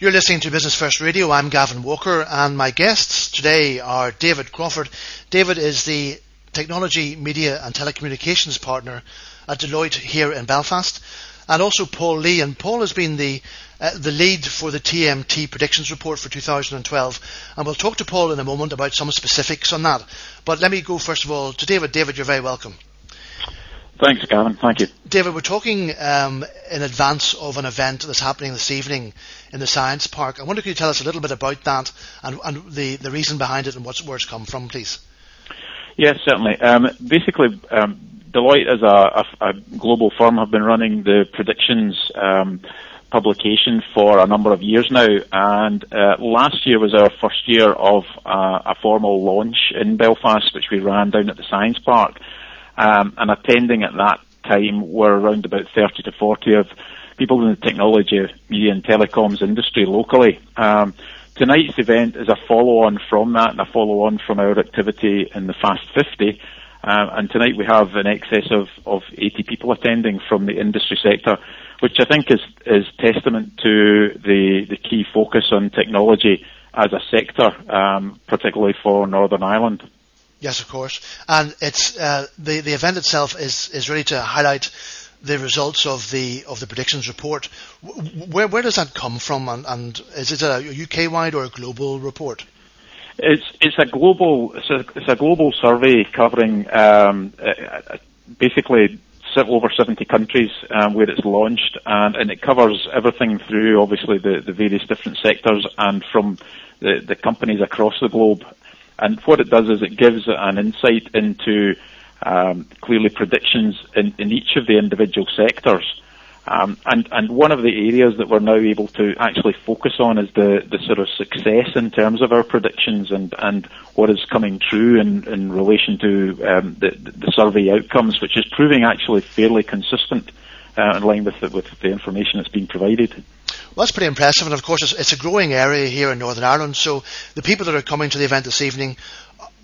You're listening to Business First Radio. I'm Gavin Walker, and my guests today are David Crawford. David is the Technology, Media and Telecommunications Partner at Deloitte here in Belfast, and also Paul Lee. And Paul has been the uh, the lead for the TMT predictions report for 2012. And we'll talk to Paul in a moment about some specifics on that. But let me go first of all to David. David, you're very welcome. Thanks, Gavin. Thank you. David, we're talking um, in advance of an event that's happening this evening in the Science Park. I wonder, could you tell us a little bit about that and, and the, the reason behind it and what's, where it's come from, please? Yes, certainly. Um, basically, um, Deloitte, as a, a, a, global firm, have been running the predictions um, publication for a number of years now, and uh, last year was our first year of uh, a formal launch in Belfast, which we ran down at the Science Park. Um, and attending at that time were around about 30 to 40 of people in the technology, media and telecoms industry locally. Um, tonight's event is a follow-on from that and a follow-on from our activity in the Fast 50. Uh, and tonight we have an excess of, of 80 people attending from the industry sector, which I think is, is testament to the, the key focus on technology as a sector, um, particularly for Northern Ireland. Yes, of course. And it's uh, the the event itself is is really to highlight the results of the of the predictions report. Where where does that come from, and, and is it a UK wide or a global report? It's it's a global it's a, it's a global survey covering um, uh, basically over 70 countries um, where it's launched, and, and it covers everything through obviously the, the various different sectors and from the, the companies across the globe. And what it does is it gives an insight into um, clearly predictions in, in, each of the individual sectors. Um, and, and one of the areas that we're now able to actually focus on is the, the sort of success in terms of our predictions and, and what is coming true in, in relation to um, the, the survey outcomes, which is proving actually fairly consistent uh, in line with the, with the information that's being provided. Well, that's pretty impressive, and of course, it's, it's, a growing area here in Northern Ireland. So, the people that are coming to the event this evening,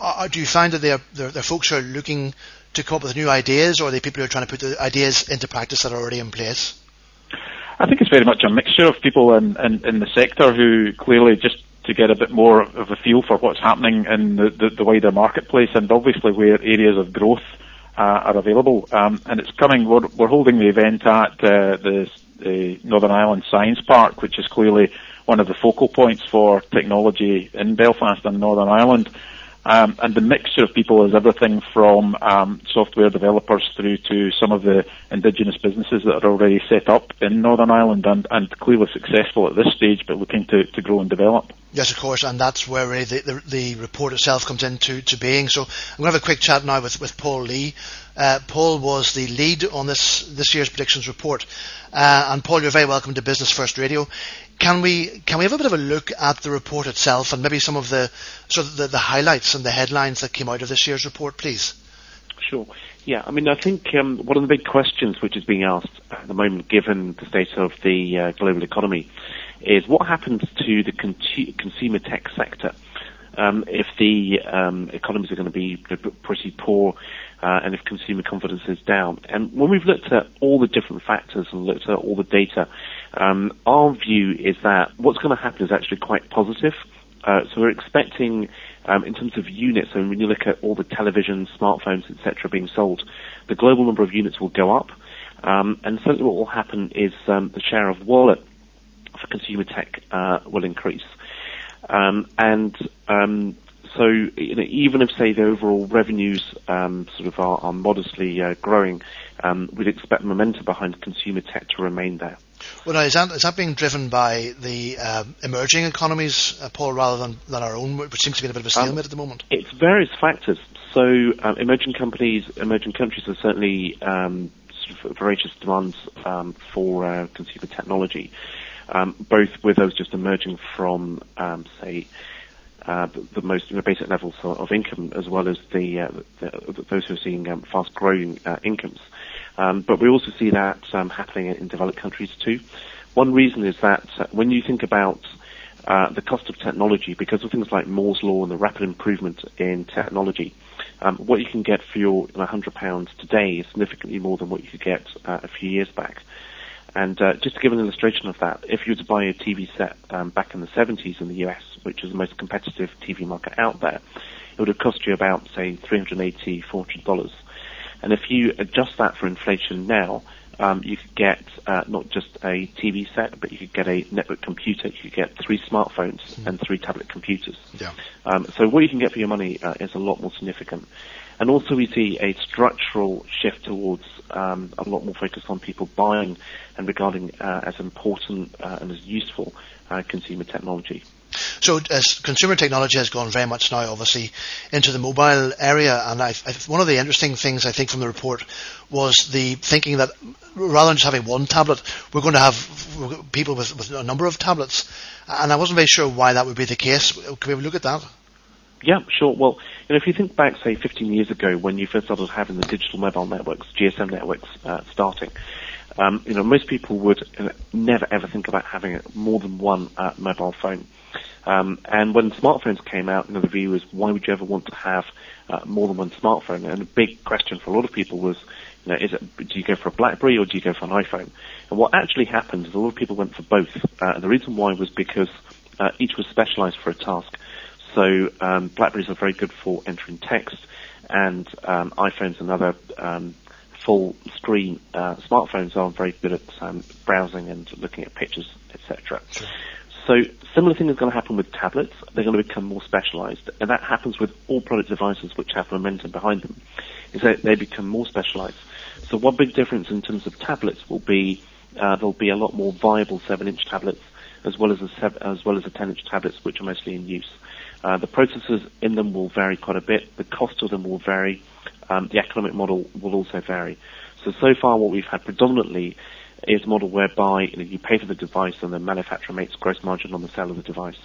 are, do you find that they're, they're, they're, folks who are looking to come up with new ideas, or are they people who are trying to put the ideas into practice that are already in place? I think it's very much a mixture of people in, in, in the sector who clearly just to get a bit more of a feel for what's happening in the, the, the wider marketplace, and obviously where areas of growth uh, are available. Um, and it's coming. We're, we're holding the event at uh, the, the Northern Ireland Science Park, which is clearly one of the focal points for technology in Belfast and Northern Ireland. Um, and the mixture of people is everything from um, software developers through to some of the indigenous businesses that are already set up in Northern Ireland and, and clearly successful at this stage, but looking to, to grow and develop. Yes, of course, and that's where really the, the, the report itself comes into to being. So I'm going to have a quick chat now with, with Paul Lee. Uh, Paul was the lead on this this year's predictions report, uh, and Paul, you're very welcome to Business First Radio. Can we can we have a bit of a look at the report itself and maybe some of the sort of the, the highlights and the headlines that came out of this year's report, please? Sure. Yeah, I mean, I think um, one of the big questions which is being asked at the moment, given the state of the uh, global economy, is what happens to the con- consumer tech sector um, if the um, economies are going to be pretty poor uh, and if consumer confidence is down. And when we've looked at all the different factors and looked at all the data, um, our view is that what's going to happen is actually quite positive. Uh, so we're expecting, um, in terms of units, and when you look at all the televisions, smartphones, etc., being sold, the global number of units will go up. Um, and certainly what will happen is um, the share of wallet for consumer tech uh, will increase. Um, and um, so you know, even if, say, the overall revenues um, sort of are, are modestly uh, growing, um, we'd expect momentum behind consumer tech to remain there. Well, now, is that, is that being driven by the um, emerging economies, uh, Paul, rather than, than our own, which seems to be in a bit of a stalemate um, at the moment? It's various factors. So, uh, emerging companies, emerging countries are certainly um, sort of voracious demands um, for uh, consumer technology, um, both with those just emerging from, um, say, uh, the, the, most basic levels of, of, income, as well as the, uh, the, those who are seeing um, fast-growing uh, incomes. Um, but we also see that um, happening in developed countries too. One reason is that uh, when you think about uh, the cost of technology, because of things like Moore's law and the rapid improvement in technology, um, what you can get for your you know, £100 today is significantly more than what you could get uh, a few years back. And uh, just to give an illustration of that, if you were to buy a TV set um, back in the 70s in the US, which is the most competitive TV market out there, it would have cost you about, say, $380, $400. And if you adjust that for inflation now, um, you could get uh, not just a TV set, but you could get a network computer. You could get three smartphones mm. and three tablet computers. Yeah. Um, so what you can get for your money uh, is a lot more significant. And also we see a structural shift towards um, a lot more focus on people buying and regarding uh, as important uh, and as useful uh, consumer technology. So as consumer technology has gone very much now, obviously, into the mobile area, and I've, I've, one of the interesting things I think from the report was the thinking that rather than just having one tablet, we're going to have people with, with a number of tablets, and I wasn't very sure why that would be the case. Can we look at that? Yeah, sure. Well, you know, if you think back, say, 15 years ago when you first started having the digital mobile networks, GSM networks uh, starting, um, you know, most people would uh, never ever think about having more than one uh, mobile phone. Um, and when smartphones came out, you know, the view was, why would you ever want to have uh, more than one smartphone? And a big question for a lot of people was, you know, is it, do you go for a BlackBerry or do you go for an iPhone? And what actually happened is a lot of people went for both. Uh, and the reason why was because uh, each was specialized for a task. So um, Blackberries are very good for entering text, and um, iPhones and other um, full screen uh, smartphones are very good at um, browsing and looking at pictures, etc. Sure. So similar thing is going to happen with tablets. They're going to become more specialized, and that happens with all product devices which have momentum behind them. Is that they become more specialized. So one big difference in terms of tablets will be uh, there'll be a lot more viable seven-inch tablets as well as a seven, as well as the 10-inch tablets which are mostly in use. Uh, the processes in them will vary quite a bit. The cost of them will vary. Um, the economic model will also vary. So so far, what we've had predominantly is a model whereby you, know, you pay for the device and the manufacturer makes gross margin on the sale of the device.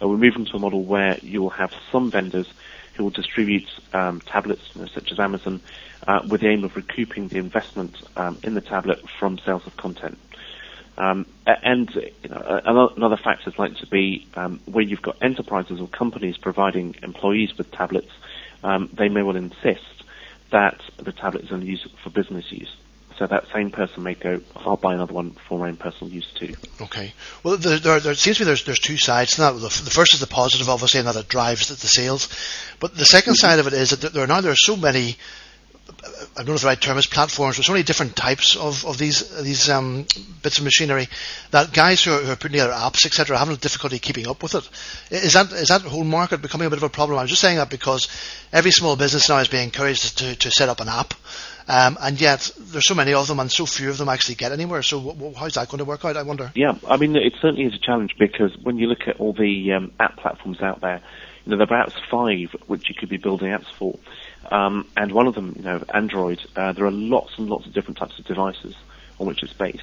Uh, we're moving to a model where you will have some vendors who will distribute um, tablets, you know, such as Amazon, uh, with the aim of recouping the investment um, in the tablet from sales of content. Um, and you know, another factor is likely to be um, where you've got enterprises or companies providing employees with tablets, um, they may well insist that the tablet is only used for business use. So that same person may go, I'll buy another one for my own personal use too. Okay. Well, there, there, there seems to be there's, there's two sides to that. The, first is the positive, obviously, and that it drives the, the sales. But the second mm-hmm. side of it is that there are now there are so many I don't know if the right term is platforms, but so many different types of, of these these um, bits of machinery that guys who are, who are putting together apps, etc., are having difficulty keeping up with it. Is that is that whole market becoming a bit of a problem? I'm just saying that because every small business now is being encouraged to, to set up an app, um, and yet there's so many of them and so few of them actually get anywhere. So w- how's that going to work out? I wonder. Yeah, I mean it certainly is a challenge because when you look at all the um, app platforms out there, you know there are perhaps five which you could be building apps for. Um, and one of them, you know, Android, uh, there are lots and lots of different types of devices on which it's based.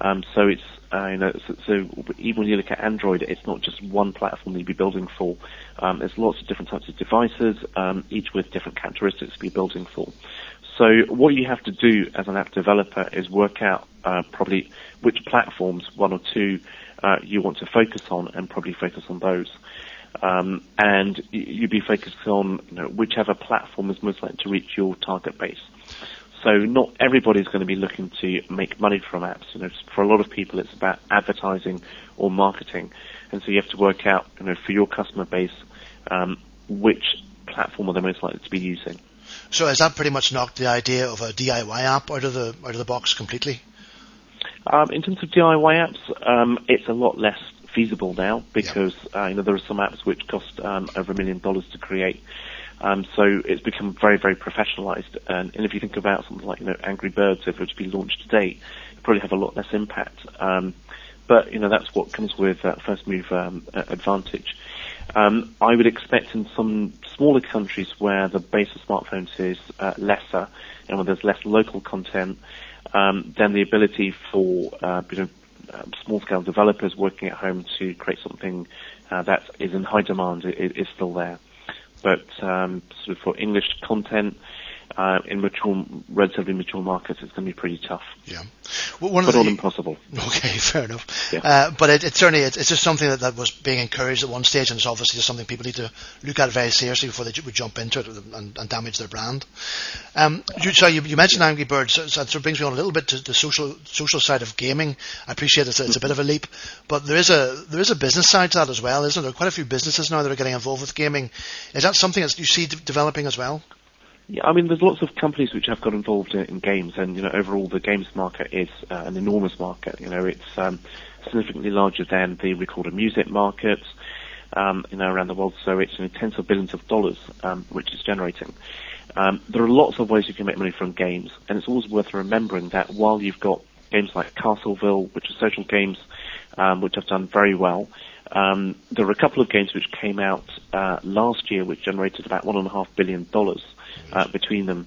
Um, so it's, uh, you know, so, so, even when you look at Android, it's not just one platform that you'd be building for. Um, there's lots of different types of devices, um, each with different characteristics to be building for. So what you have to do as an app developer is work out uh, probably which platforms, one or two, uh, you want to focus on, and probably focus on those. Um, and you'd be focused on you know, whichever platform is most likely to reach your target base. So not everybody's going to be looking to make money from apps. You know, for a lot of people, it's about advertising or marketing, and so you have to work out, you know, for your customer base, um, which platform are they most likely to be using. So has that pretty much knocked the idea of a DIY app out of the out of the box completely? Um, in terms of DIY apps, um, it's a lot less feasible now because uh, you know there are some apps which cost um, over a million dollars to create. Um, so it's become very, very professionalized. And, and, if you think about something like you know Angry Birds, if it were to be launched today, it probably have a lot less impact. Um, but you know that's what comes with uh, first move um, advantage. Um, I would expect in some smaller countries where the base of smartphones is uh, lesser and where there's less local content, um, then the ability for uh, you know, um, small-scale developers working at home to create something uh, that is in high demand is, is still there. But um, sort of for English content, uh, in mature, relatively mature markets, it's going to be pretty tough. Yeah, well, but not impossible. Okay, fair enough. Yeah. Uh, but it, it certainly it's, it's, just something that, that was being encouraged at one stage, and it's obviously just something people need to look at very seriously before they would jump into it and, and damage their brand. Um, you, so you, you, mentioned Angry Birds, so, so it brings me on a little bit to the social social side of gaming. I appreciate it's, it's a bit of a leap, but there is a there is a business side to that as well, isn't there? Quite a few businesses now that are getting involved with gaming. Is that something that you see d- developing as well? Yeah, I mean, there's lots of companies which have got involved in, in games, and you know, overall, the games market is uh, an enormous market. You know, it's um, significantly larger than the recorded music market, um, you know, around the world. So it's in tens of billions of dollars, um, which is generating. Um, there are lots of ways you can make money from games, and it's always worth remembering that while you've got games like Castleville, which are social games, um, which have done very well. Um, there were a couple of games which came out uh, last year, which generated about one and a half billion dollars uh, between them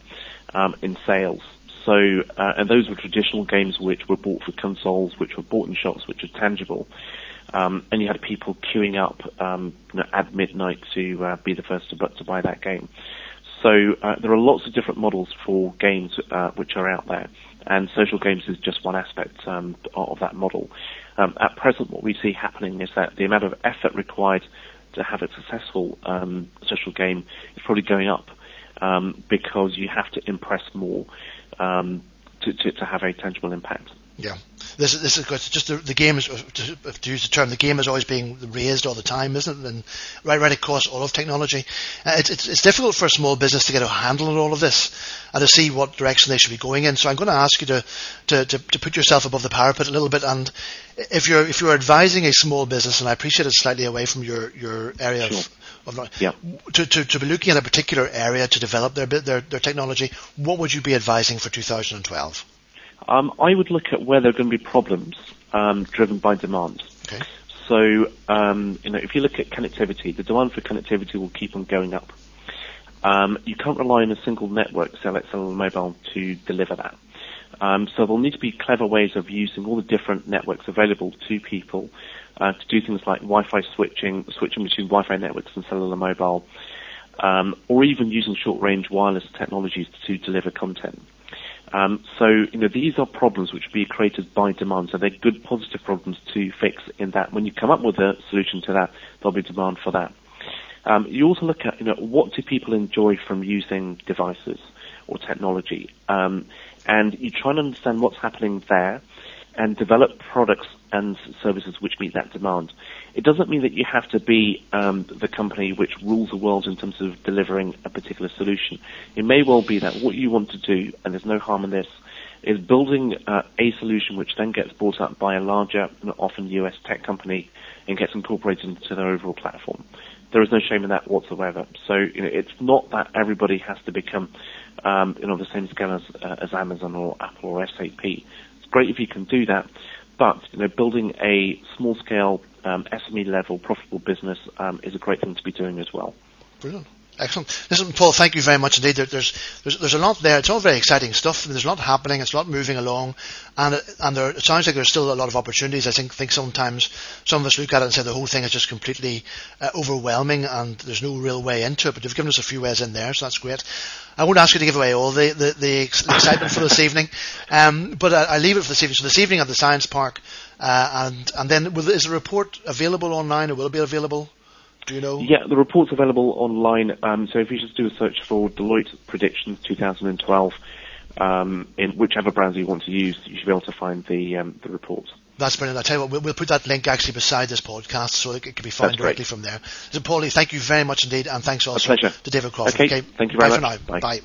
um, in sales. So, uh, and those were traditional games which were bought for consoles, which were bought in shops, which were tangible. Um, and you had people queuing up um, you know, at midnight to uh, be the first to, to buy that game. So uh, there are lots of different models for games uh, which are out there, and social games is just one aspect um, of that model. Um, at present, what we see happening is that the amount of effort required to have a successful um, social game is probably going up um, because you have to impress more um, to, to, to have a tangible impact. Yeah, this is this is just the, the game is to, to, use the term the game is always being raised all the time, isn't it? And right right across all of technology, uh, it's, it's, it's difficult for a small business to get a handle on all of this and to see what direction they should be going in. So I'm going to ask you to to, to, to put yourself above the parapet a little bit, and if you're if you're advising a small business, and I appreciate it's slightly away from your your area sure. of of yeah. to, to, to be looking at a particular area to develop their, their, their technology, what would you be advising for 2012? Um, I would look at where there are going to be problems um, driven by demand. Okay. So, um, you know, if you look at connectivity, the demand for connectivity will keep on going up. Um, you can't rely on a single network, say like cellular mobile, to deliver that. Um, so there'll need to be clever ways of using all the different networks available to people uh, to do things like Wi-Fi switching, switching between Wi-Fi networks and cellular mobile, um, or even using short-range wireless technologies to deliver content. Um, so, you know, these are problems which will be created by demand. So they're good, positive problems to fix in that when you come up with a solution to that, there'll be demand for that. Um, you also look at, you know, what do people enjoy from using devices or technology? Um, and you try and understand what's happening there and develop products and services which meet that demand. It doesn't mean that you have to be um, the company which rules the world in terms of delivering a particular solution. It may well be that what you want to do, and there's no harm in this, is building uh, a solution which then gets bought up by a larger, often US tech company, and gets incorporated into their overall platform. There is no shame in that whatsoever. So you know, it's not that everybody has to become, um, you know, the same scale as, uh, as Amazon or Apple or SAP. Great if you can do that, but you know, building a small scale um, SME level profitable business um, is a great thing to be doing as well. Brilliant. Excellent. Listen, Paul, thank you very much indeed. There, there's, there's, there's a lot there. It's all very exciting stuff. There's a lot happening. It's a lot moving along, and it, and there, it sounds like there's still a lot of opportunities. I think think sometimes some of us look at it and say the whole thing is just completely uh, overwhelming, and there's no real way into it. But you've given us a few ways in there, so that's great. I won't ask you to give away all the, the, the excitement for this evening, um, but I, I, leave it for this evening. So this evening at the Science Park, uh, and and then will, is the report available online, or will it be available? Do you know? Yeah, the report's available online. Um, so if you just do a search for Deloitte Predictions 2012, um, in whichever browser you want to use, you should be able to find the um, the report. That's brilliant. I tell you what, we'll, we'll, put that link actually beside this podcast so it can be found directly from there. So, Paul Lee, thank you very much indeed, and thanks also to David Crawford. Okay, okay. thank you very Bye much. For now. Bye. Bye.